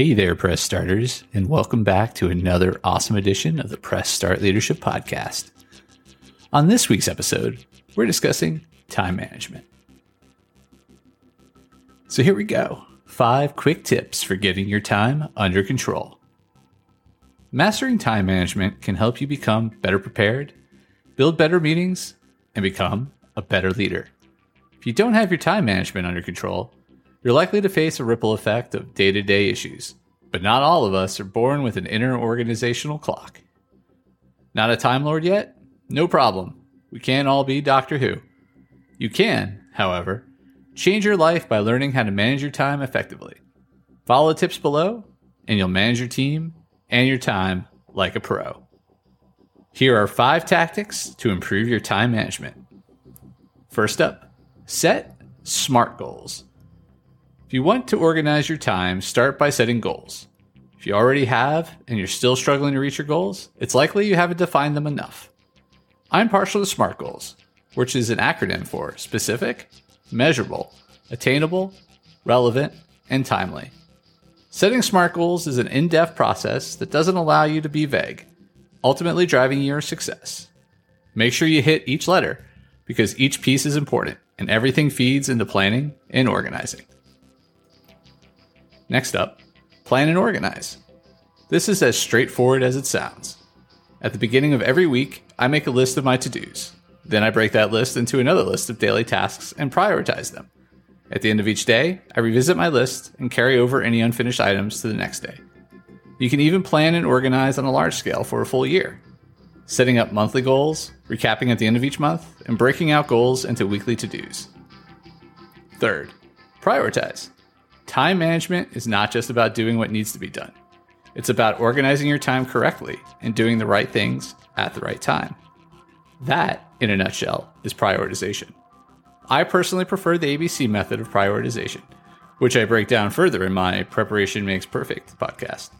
Hey there, press starters, and welcome back to another awesome edition of the Press Start Leadership Podcast. On this week's episode, we're discussing time management. So here we go five quick tips for getting your time under control. Mastering time management can help you become better prepared, build better meetings, and become a better leader. If you don't have your time management under control, you're likely to face a ripple effect of day to day issues, but not all of us are born with an inner organizational clock. Not a Time Lord yet? No problem. We can't all be Doctor Who. You can, however, change your life by learning how to manage your time effectively. Follow the tips below, and you'll manage your team and your time like a pro. Here are five tactics to improve your time management. First up, set SMART goals. If you want to organize your time, start by setting goals. If you already have and you're still struggling to reach your goals, it's likely you haven't defined them enough. I'm partial to SMART goals, which is an acronym for specific, measurable, attainable, relevant, and timely. Setting SMART goals is an in depth process that doesn't allow you to be vague, ultimately driving your success. Make sure you hit each letter because each piece is important and everything feeds into planning and organizing. Next up, plan and organize. This is as straightforward as it sounds. At the beginning of every week, I make a list of my to dos. Then I break that list into another list of daily tasks and prioritize them. At the end of each day, I revisit my list and carry over any unfinished items to the next day. You can even plan and organize on a large scale for a full year. Setting up monthly goals, recapping at the end of each month, and breaking out goals into weekly to dos. Third, prioritize. Time management is not just about doing what needs to be done. It's about organizing your time correctly and doing the right things at the right time. That, in a nutshell, is prioritization. I personally prefer the ABC method of prioritization, which I break down further in my Preparation Makes Perfect podcast.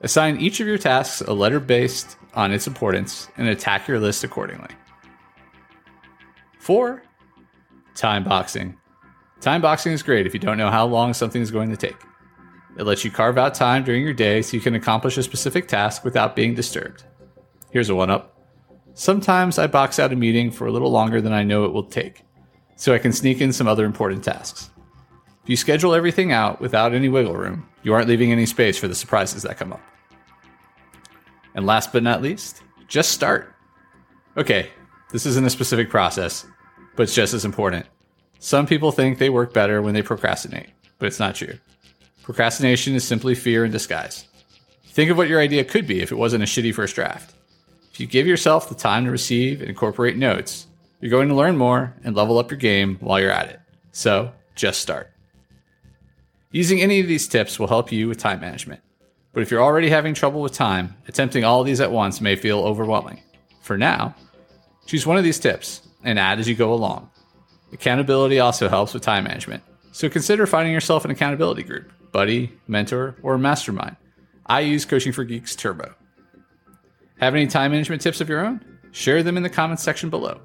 Assign each of your tasks a letter based on its importance and attack your list accordingly. 4. Time boxing. Time boxing is great if you don't know how long something is going to take. It lets you carve out time during your day so you can accomplish a specific task without being disturbed. Here's a one up. Sometimes I box out a meeting for a little longer than I know it will take, so I can sneak in some other important tasks. If you schedule everything out without any wiggle room, you aren't leaving any space for the surprises that come up. And last but not least, just start. Okay, this isn't a specific process, but it's just as important. Some people think they work better when they procrastinate, but it's not true. Procrastination is simply fear in disguise. Think of what your idea could be if it wasn't a shitty first draft. If you give yourself the time to receive and incorporate notes, you're going to learn more and level up your game while you're at it. So, just start. Using any of these tips will help you with time management. But if you're already having trouble with time, attempting all of these at once may feel overwhelming. For now, choose one of these tips and add as you go along. Accountability also helps with time management. So consider finding yourself an accountability group, buddy, mentor, or mastermind. I use Coaching for Geeks Turbo. Have any time management tips of your own? Share them in the comments section below.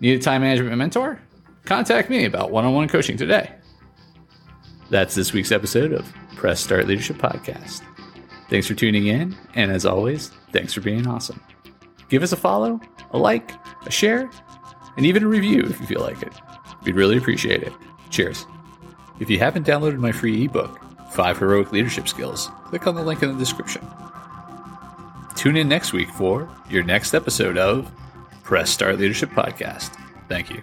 Need a time management mentor? Contact me about one on one coaching today. That's this week's episode of Press Start Leadership Podcast. Thanks for tuning in, and as always, thanks for being awesome. Give us a follow, a like, a share, and even a review if you feel like it. We'd really appreciate it. Cheers. If you haven't downloaded my free ebook, Five Heroic Leadership Skills, click on the link in the description. Tune in next week for your next episode of Press Start Leadership Podcast. Thank you.